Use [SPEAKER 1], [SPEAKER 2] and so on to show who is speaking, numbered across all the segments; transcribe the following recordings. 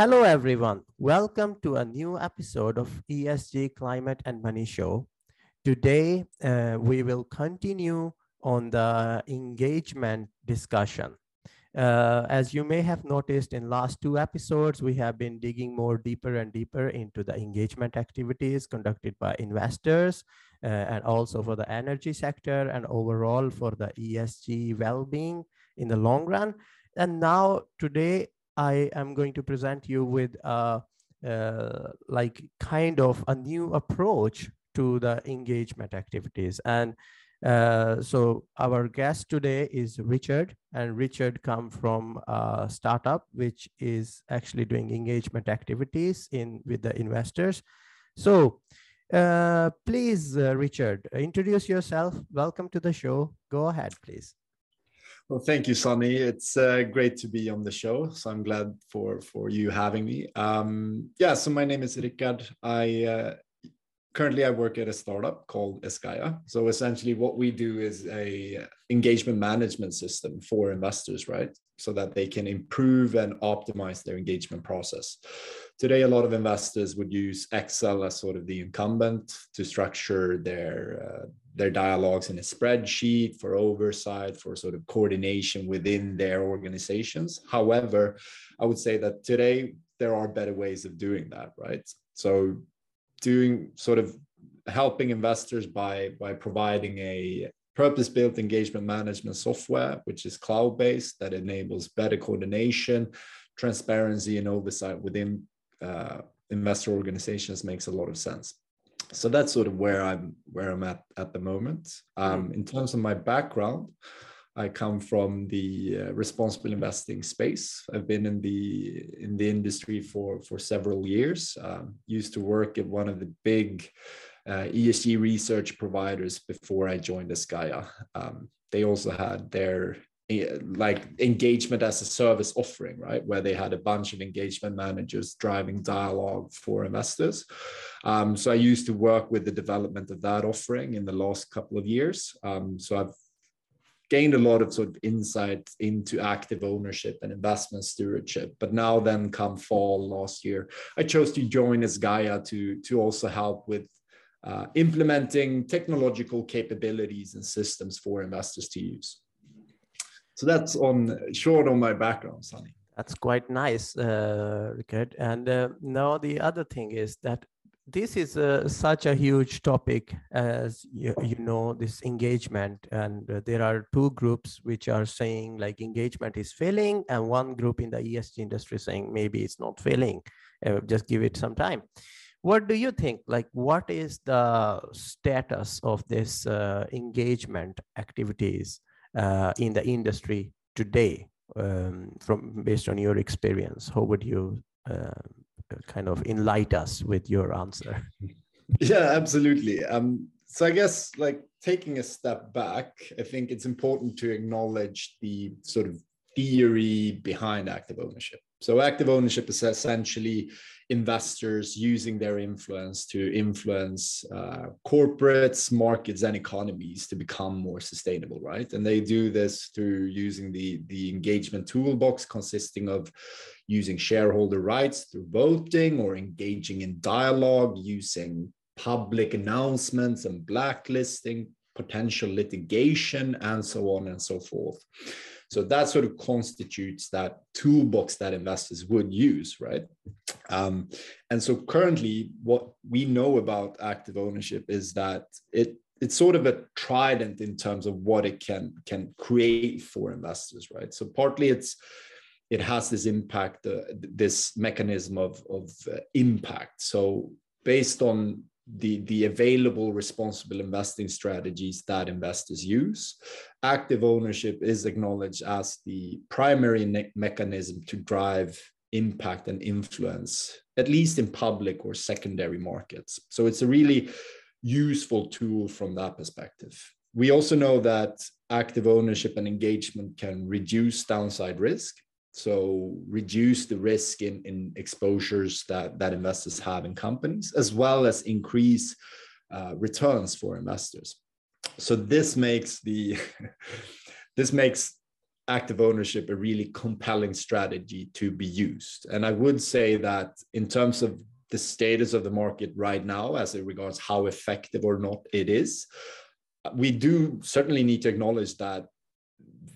[SPEAKER 1] Hello, everyone. Welcome to a new episode of ESG Climate and Money Show. Today, uh, we will continue on the engagement discussion. Uh, as you may have noticed in last two episodes, we have been digging more deeper and deeper into the engagement activities conducted by investors uh, and also for the energy sector and overall for the ESG well-being in the long run. And now today, I am going to present you with a, uh, like kind of a new approach to the engagement activities. And uh, so our guest today is Richard, and Richard come from a startup which is actually doing engagement activities in with the investors. So uh, please, uh, Richard, introduce yourself. Welcome to the show. Go ahead, please.
[SPEAKER 2] Well, thank you, Sonny. It's uh, great to be on the show. So I'm glad for for you having me. Um, yeah. So my name is Rickard. I uh, currently I work at a startup called Esgaia. So essentially what we do is a engagement management system for investors, right? So that they can improve and optimize their engagement process. Today, a lot of investors would use Excel as sort of the incumbent to structure their uh, their dialogues in a spreadsheet for oversight, for sort of coordination within their organizations. However, I would say that today there are better ways of doing that, right? So doing sort of helping investors by by providing a purpose-built engagement management software which is cloud-based that enables better coordination transparency and oversight within uh, investor organizations makes a lot of sense so that's sort of where i'm where i'm at at the moment um, mm. in terms of my background I come from the uh, responsible investing space. I've been in the in the industry for for several years. Um, used to work at one of the big uh, ESG research providers before I joined Esgaia. Um, they also had their uh, like engagement as a service offering, right? Where they had a bunch of engagement managers driving dialogue for investors. Um, so I used to work with the development of that offering in the last couple of years. Um, so I've gained a lot of sort of insight into active ownership and investment stewardship. But now, then, come fall last year, I chose to join Esgaia to to also help with uh, implementing technological capabilities and systems for investors to use. So that's on short on my background, Sonny.
[SPEAKER 1] That's quite nice, uh, Rickard. And uh, now the other thing is that this is a, such a huge topic as you, you know this engagement and uh, there are two groups which are saying like engagement is failing and one group in the esg industry saying maybe it's not failing uh, just give it some time what do you think like what is the status of this uh, engagement activities uh, in the industry today um, from based on your experience how would you uh, kind of enlighten us with your answer.
[SPEAKER 2] Yeah, absolutely. Um, so I guess like taking a step back, I think it's important to acknowledge the sort of theory behind active ownership. So active ownership is essentially investors using their influence to influence uh, corporates, markets, and economies to become more sustainable, right? And they do this through using the, the engagement toolbox consisting of using shareholder rights through voting or engaging in dialogue, using public announcements and blacklisting, potential litigation, and so on and so forth. So that sort of constitutes that toolbox that investors would use, right? Um, and so currently, what we know about active ownership is that it it's sort of a trident in terms of what it can can create for investors, right? So partly it's it has this impact, uh, this mechanism of of uh, impact. So based on the, the available responsible investing strategies that investors use. Active ownership is acknowledged as the primary ne- mechanism to drive impact and influence, at least in public or secondary markets. So it's a really useful tool from that perspective. We also know that active ownership and engagement can reduce downside risk so reduce the risk in, in exposures that, that investors have in companies, as well as increase uh, returns for investors. So this makes the this makes active ownership a really compelling strategy to be used. And I would say that in terms of the status of the market right now, as it regards how effective or not it is, we do certainly need to acknowledge that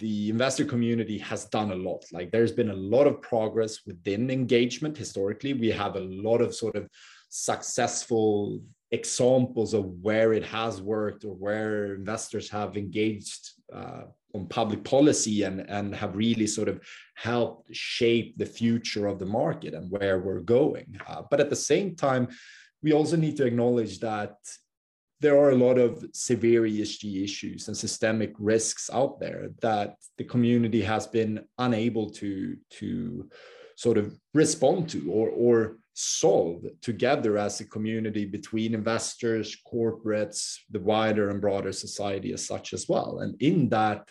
[SPEAKER 2] the investor community has done a lot. Like there's been a lot of progress within engagement historically. We have a lot of sort of successful examples of where it has worked or where investors have engaged uh, on public policy and, and have really sort of helped shape the future of the market and where we're going. Uh, but at the same time, we also need to acknowledge that there are a lot of severe ESG issues and systemic risks out there that the community has been unable to, to sort of respond to or, or solve together as a community between investors, corporates, the wider and broader society as such as well. And in that,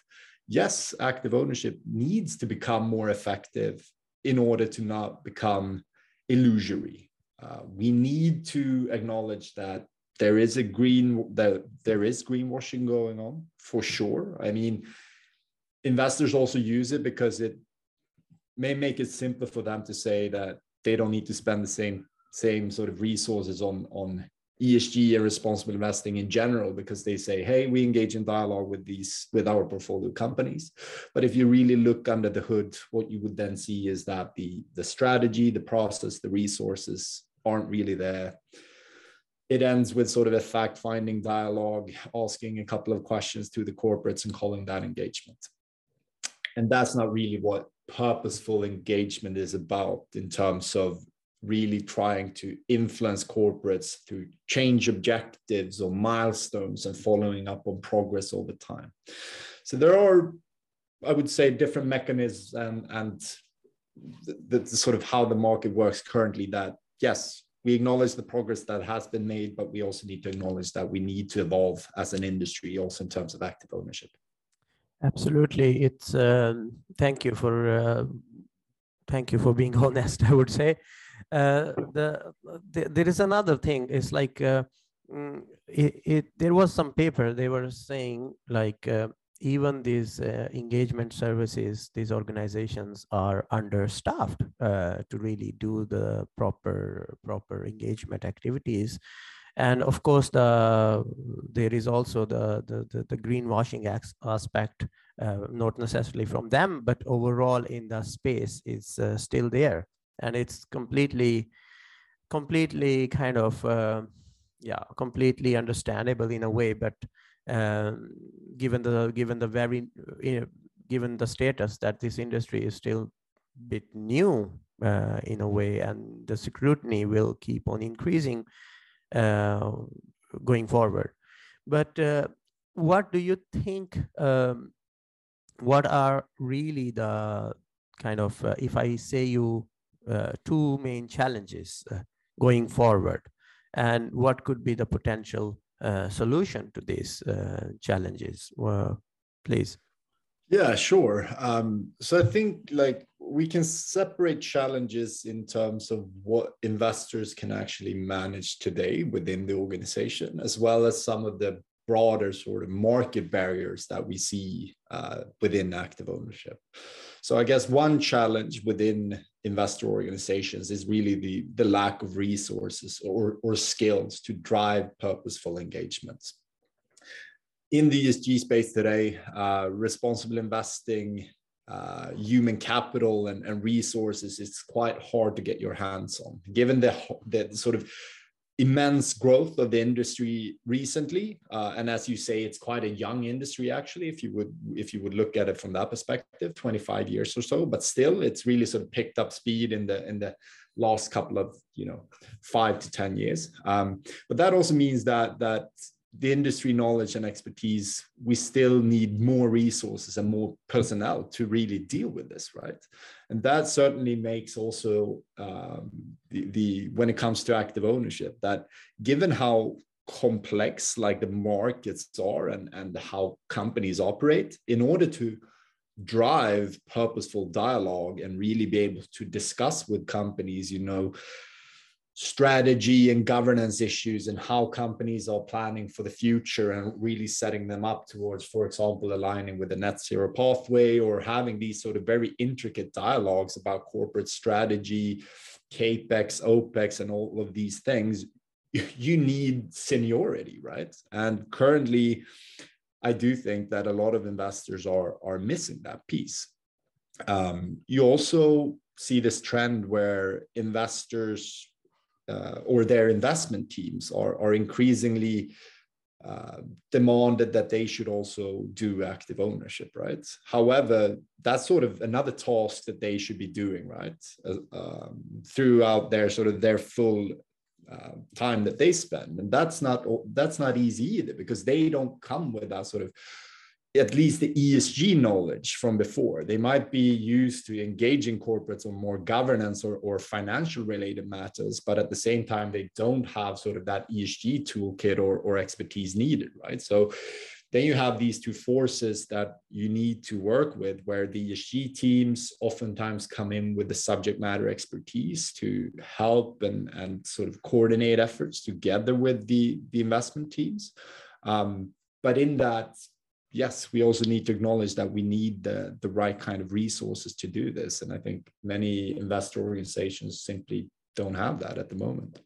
[SPEAKER 2] yes, active ownership needs to become more effective in order to not become illusory. Uh, we need to acknowledge that there is a green that there is greenwashing going on for sure. I mean, investors also use it because it may make it simpler for them to say that they don't need to spend the same same sort of resources on on ESG and responsible investing in general because they say, hey, we engage in dialogue with these with our portfolio companies. But if you really look under the hood, what you would then see is that the the strategy, the process, the resources aren't really there it ends with sort of a fact finding dialogue, asking a couple of questions to the corporates and calling that engagement. And that's not really what purposeful engagement is about in terms of really trying to influence corporates to change objectives or milestones and following up on progress over time. So there are, I would say, different mechanisms and, and the, the sort of how the market works currently that, yes, we acknowledge the progress that has been made, but we also need to acknowledge that we need to evolve as an industry, also in terms of active ownership.
[SPEAKER 1] Absolutely, it's um, thank you for uh, thank you for being honest. I would say uh, the, the, there is another thing. It's like uh, mm, it, it, there was some paper they were saying like uh, even these uh, engagement services, these organizations are understaffed uh, to really do the proper proper engagement activities. And of course, the there is also the the, the, the greenwashing aspect, uh, not necessarily from them, but overall in the space is uh, still there, and it's completely completely kind of uh, yeah completely understandable in a way, but given the given the very uh, given the status that this industry is still a bit new uh, in a way, and the scrutiny will keep on increasing uh, going forward. But uh, what do you think? Um, what are really the kind of uh, if I say you uh, two main challenges going forward, and what could be the potential uh, solution to these uh, challenges, please?
[SPEAKER 2] Yeah, sure. Um, so I think like we can separate challenges in terms of what investors can actually manage today within the organization, as well as some of the broader sort of market barriers that we see uh, within active ownership. So I guess one challenge within investor organizations is really the, the lack of resources or, or skills to drive purposeful engagements. In the ESG space today, uh, responsible investing, uh, human capital and, and resources, it's quite hard to get your hands on, given the, the sort of immense growth of the industry recently. Uh, and as you say it's quite a young industry actually if you would if you would look at it from that perspective 25 years or so. But still it's really sort of picked up speed in the in the last couple of you know five to ten years. Um, but that also means that that the industry knowledge and expertise, we still need more resources and more personnel to really deal with this, right? And that certainly makes also um, the, the when it comes to active ownership, that given how complex like the markets are and, and how companies operate, in order to drive purposeful dialogue and really be able to discuss with companies, you know, strategy and governance issues and how companies are planning for the future and really setting them up towards, for example, aligning with the net zero pathway or having these sort of very intricate dialogues about corporate strategy, capex, opex, and all of these things, you need seniority, right? And currently, I do think that a lot of investors are are missing that piece. Um, you also see this trend where investors uh, or their investment teams are, are increasingly uh, demanded that they should also do active ownership, right? However, that's sort of another task that they should be doing, right? Uh, um, throughout their sort of their full uh, time that they spend, and that's not that's not easy either because they don't come with that sort of at least the ESG knowledge from before. They might be used to engaging corporates on more governance or, or financial related matters, but at the same time, they don't have sort of that ESG toolkit or, or expertise needed, right? So then you have these two forces that you need to work with, where the ESG teams oftentimes come in with the subject matter expertise to help and, and sort of coordinate efforts together with the, the investment teams. Um, but in that yes, we also need to acknowledge that we need the, the right kind of resources to do this. And I think many investor organizations simply don't have that at the moment.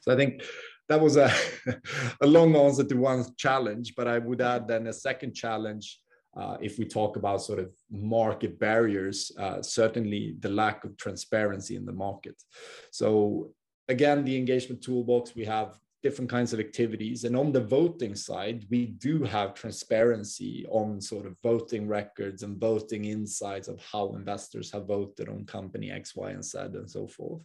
[SPEAKER 2] So I think that was a, a long answer to one challenge, but I would add then a second challenge. Uh, if we talk about sort of market barriers, uh, certainly the lack of transparency in the market. So again, the engagement toolbox, we have different kinds of activities. And on the voting side, we do have transparency on sort of voting records and voting insights of how investors have voted on company X, Y, and Z, and so forth.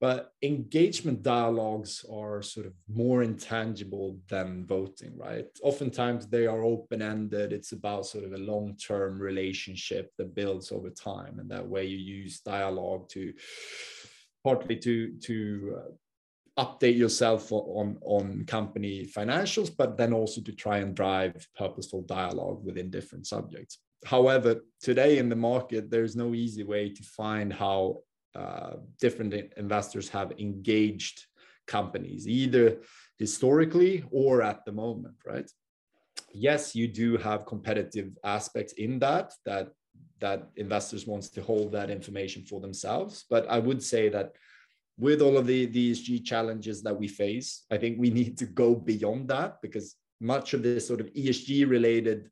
[SPEAKER 2] But engagement dialogues are sort of more intangible than voting, right? Oftentimes they are open ended. It's about sort of a long term relationship that builds over time. And that way you use dialogue to partly to to uh, update yourself on on company financials but then also to try and drive purposeful dialogue within different subjects. However today in the market there's no easy way to find how uh, different investors have engaged companies either historically or at the moment right? Yes you do have competitive aspects in that that that investors wants to hold that information for themselves but i would say that with all of the, the ESG challenges that we face, I think we need to go beyond that because much of this sort of ESG related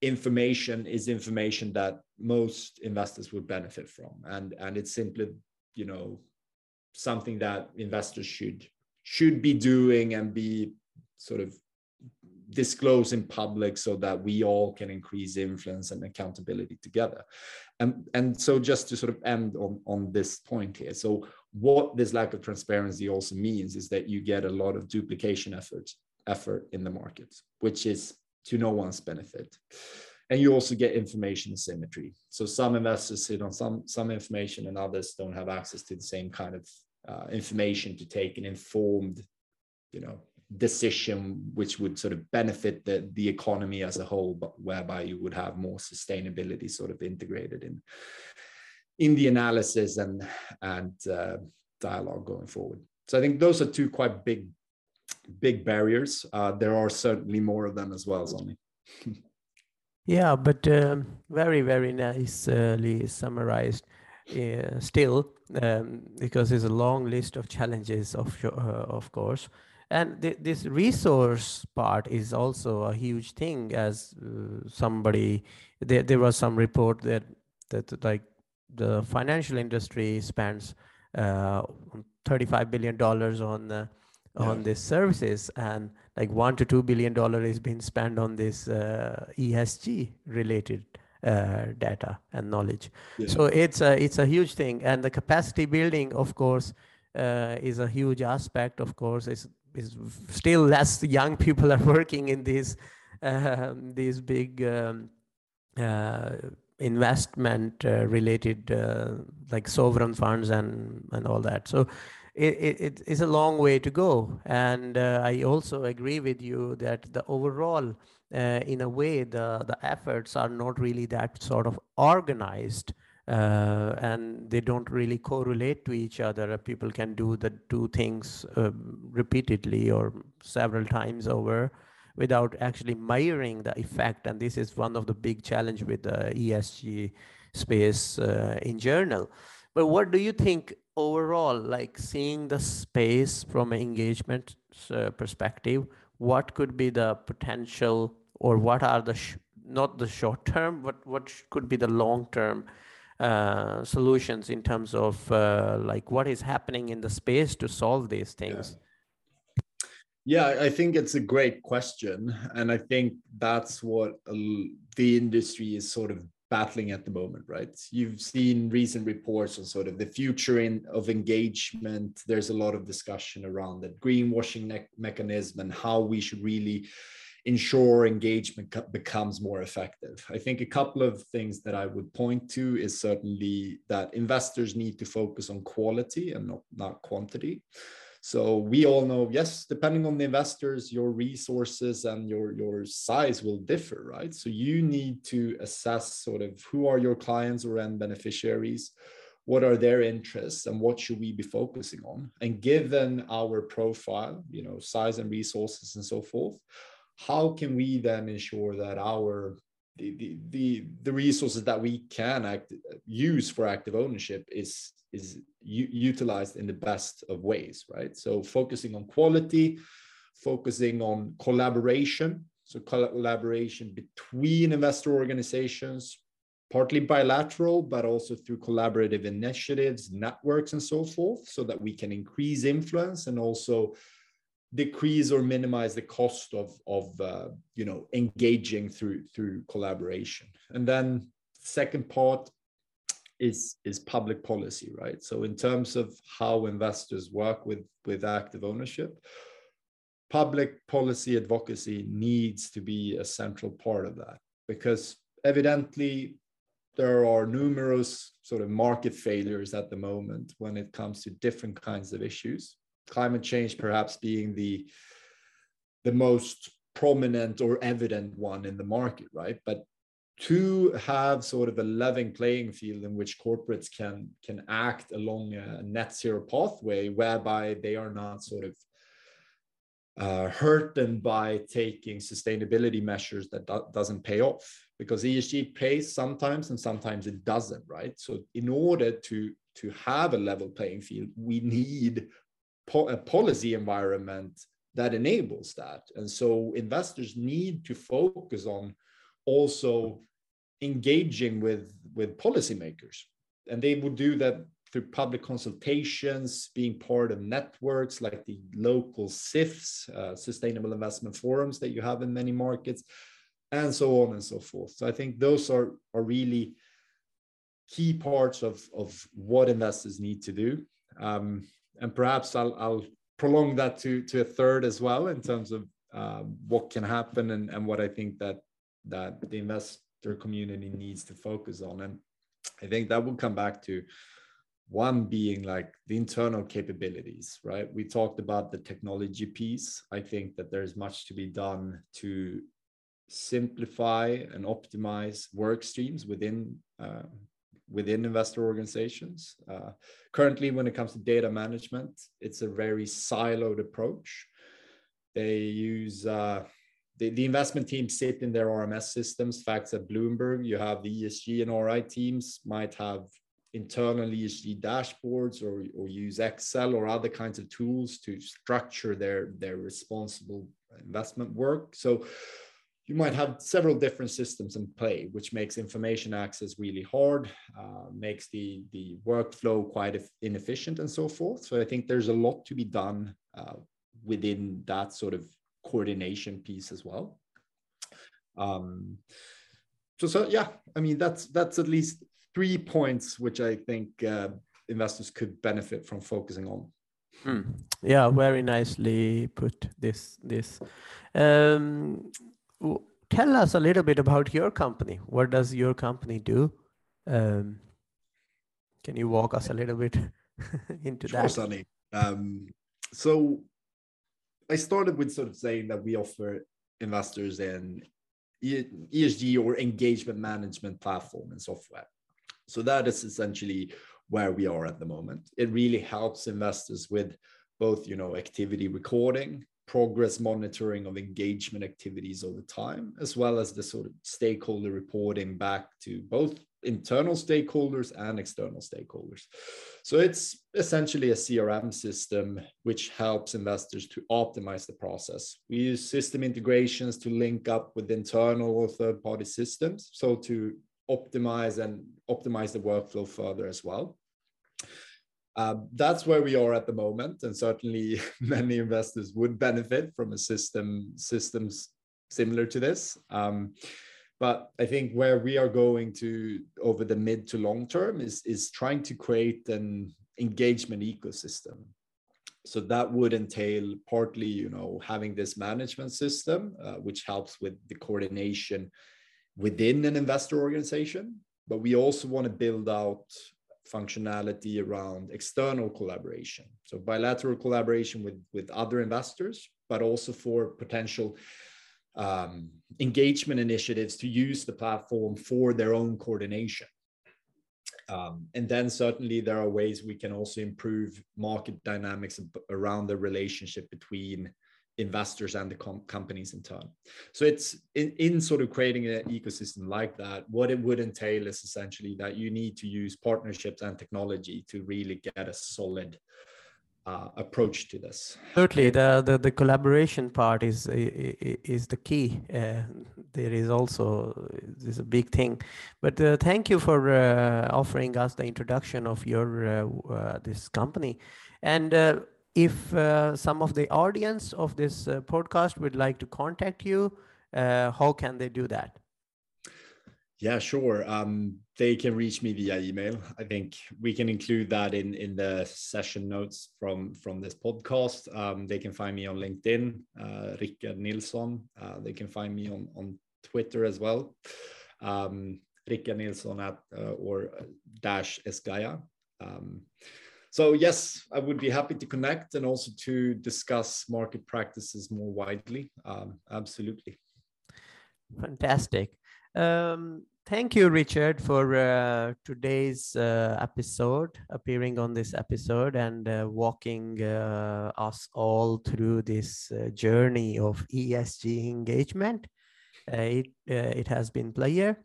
[SPEAKER 2] information is information that most investors would benefit from. And, and it's simply, you know, something that investors should should be doing and be sort of disclose in public so that we all can increase influence and accountability together and and so just to sort of end on on this point here so what this lack of transparency also means is that you get a lot of duplication effort effort in the market which is to no one's benefit. And you also get information asymmetry so some investors sit on some some information and others don't have access to the same kind of uh, information to take an informed you know decision which would sort of benefit the, the economy as a whole but whereby you would have more sustainability sort of integrated in in the analysis and and uh, dialogue going forward. So i think those are two quite big big barriers. Uh, there are certainly more of them as well Sonny.
[SPEAKER 1] yeah but um, very very nicely summarized uh, still um, because there's a long list of challenges of uh, of course. And th this resource part is also a huge thing as uh, somebody there, there was some report that that like the financial industry spends uh, 35 billion dollars on uh, yeah. on these services and like one to two billion dollar is being spent on this uh, ESG related uh, data and knowledge. Yeah. So it's a it's a huge thing, and the capacity building, of course, uh, is a huge aspect. Of course, it's is still less young people are working in these uh, these big um, uh, investment uh, related uh, like sovereign funds and and all that. So it, it is a long way to go. And uh, i also agree with you that the overall uh, in a way the the efforts are not really that sort of organized uh, and they don't really correlate to each other. People can do the two things um, repeatedly or several times over without actually measuring the effect. And this is one of the big challenge with the ESG space uh, in general. But what do you think overall, like seeing the space from an engagement uh, perspective, what could be the potential or what are the, not the short term, but what could be the long term uh, solutions in terms of uh, like what is happening in the space to solve these things?
[SPEAKER 2] Yeah. Yeah I think it's a great question. And I think that's what the industry is sort of battling at the moment, right? You've seen recent reports on sort of the future in, of engagement. There's a lot of discussion around the greenwashing me- mechanism and how we should really ensure engagement becomes more effective. I think a couple of things that I would point to is certainly that investors need to focus on quality and not, not quantity. So we all know, yes, depending on the investors, your resources and your, your size will differ, right? So you need to assess sort of who are your clients or end beneficiaries, what are their interests, and what should we be focusing on? And given our profile, you know, size and resources and so forth, how can we then ensure that our the, the, the, resources that we can act, use for active ownership is is u- utilized in the best of ways, right? So focusing on quality, focusing on collaboration, so collaboration between investor organizations, partly bilateral, but also through collaborative initiatives, networks, and so forth, so that we can increase influence and also decrease or minimize the cost of of uh, you know engaging through through collaboration. And then second part is is public policy, right? So in terms of how investors work with with active ownership, public policy advocacy needs to be a central part of that because evidently there are numerous sort of market failures at the moment when it comes to different kinds of issues climate change perhaps being the the most prominent or evident one in the market right? But to have sort of a level playing field in which corporates can can act along a net zero pathway whereby they are not sort of uh, hurted by taking sustainability measures that do- doesn't pay off because ESG pays sometimes and sometimes it doesn't right? So in order to to have a level playing field we need po- a policy environment that enables that. And so investors need to focus on also engaging with with policymakers. And they would do that through public consultations being part of networks like the local SIFs uh, sustainable investment forums that you have in many markets and so on and so forth. So i think those are are really key parts of of what investors need to do. Um, and perhaps i'll i'll prolong that to to a third as well in terms of uh, what can happen and, and what i think that that the investor community needs to focus on. And I think that will come back to one being like the internal capabilities, right? We talked about the technology piece. I think that there's much to be done to simplify and optimize work streams within uh, within investor organizations. Uh, currently, when it comes to data management, it's a very siloed approach. They use uh, the, the investment teams sit in their RMS systems. FactSet Bloomberg, you have the ESG and RI teams might have internal ESG dashboards or, or use Excel or other kinds of tools to structure their, their responsible investment work. So you might have several different systems in play, which makes information access really hard, uh, makes the, the workflow quite inefficient and so forth. So I think there's a lot to be done uh, within that sort of coordination piece as well. Um, so, so yeah, I mean that's that's at least three points which I think uh, investors could benefit from focusing on.
[SPEAKER 1] Hmm. Yeah, very nicely put. This this. Um, tell us a little bit about your company. What does your company do? Um, can you walk us a little bit into
[SPEAKER 2] sure,
[SPEAKER 1] that?
[SPEAKER 2] Sunny. Um, so I started with sort of saying that we offer investors an ESG or engagement management platform and software. So that is essentially where we are at the moment. It really helps investors with both, you know, activity recording, progress monitoring of engagement activities over time, as well as the sort of stakeholder reporting back to both internal stakeholders and external stakeholders. So it's essentially a CRM system which helps investors to optimize the process. We use system integrations to link up with internal or third party systems. So to optimize and optimize the workflow further as well. Um, that's where we are at the moment, and certainly many investors would benefit from a system systems similar to this. Um, but I think where we are going to over the mid to long term is is trying to create an engagement ecosystem. So that would entail partly, you know, having this management system, uh, which helps with the coordination within an investor organization. But we also want to build out functionality around external collaboration. So bilateral collaboration with, with other investors, but also for potential um, engagement initiatives to use the platform for their own coordination. Um, and then certainly there are ways we can also improve market dynamics around the relationship between investors and the com- companies in turn. So it's in, in sort of creating an ecosystem like that, what it would entail is essentially that you need to use partnerships and technology to really get a solid uh, approach to this.
[SPEAKER 1] Certainly, the, the, the collaboration part is is the key. Uh, there is also is a big thing. But uh, thank you for uh, offering us the introduction of your uh, uh, this company. And uh, if some of the audience of this podcast would like to contact you, how can they do that?
[SPEAKER 2] Yeah, sure. Um, they can reach me via email. I think we can include that in in the session notes from from this podcast. Um, they can find me on LinkedIn, uh, Rickard Nilsson. Uh, they can find me on on Twitter as well, um, Rickard Nilsson at uh, or dash Esgaia. Um, so yes, I would be happy to connect and also to discuss market practices more widely. Um, absolutely.
[SPEAKER 1] Fantastic. Um, thank you, Richard, for uh, today's uh, episode, appearing on this episode and uh, walking uh, us all through this uh, journey of ESG engagement. Uh, it, it has been pleasure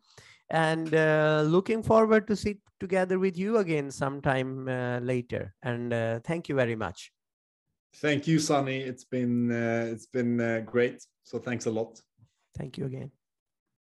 [SPEAKER 1] and uh, looking forward to sit together with you again sometime uh, later. And uh, thank you very much.
[SPEAKER 2] Thank you, Sunny. It's been it's been great. So thanks a lot.
[SPEAKER 1] Thank you again.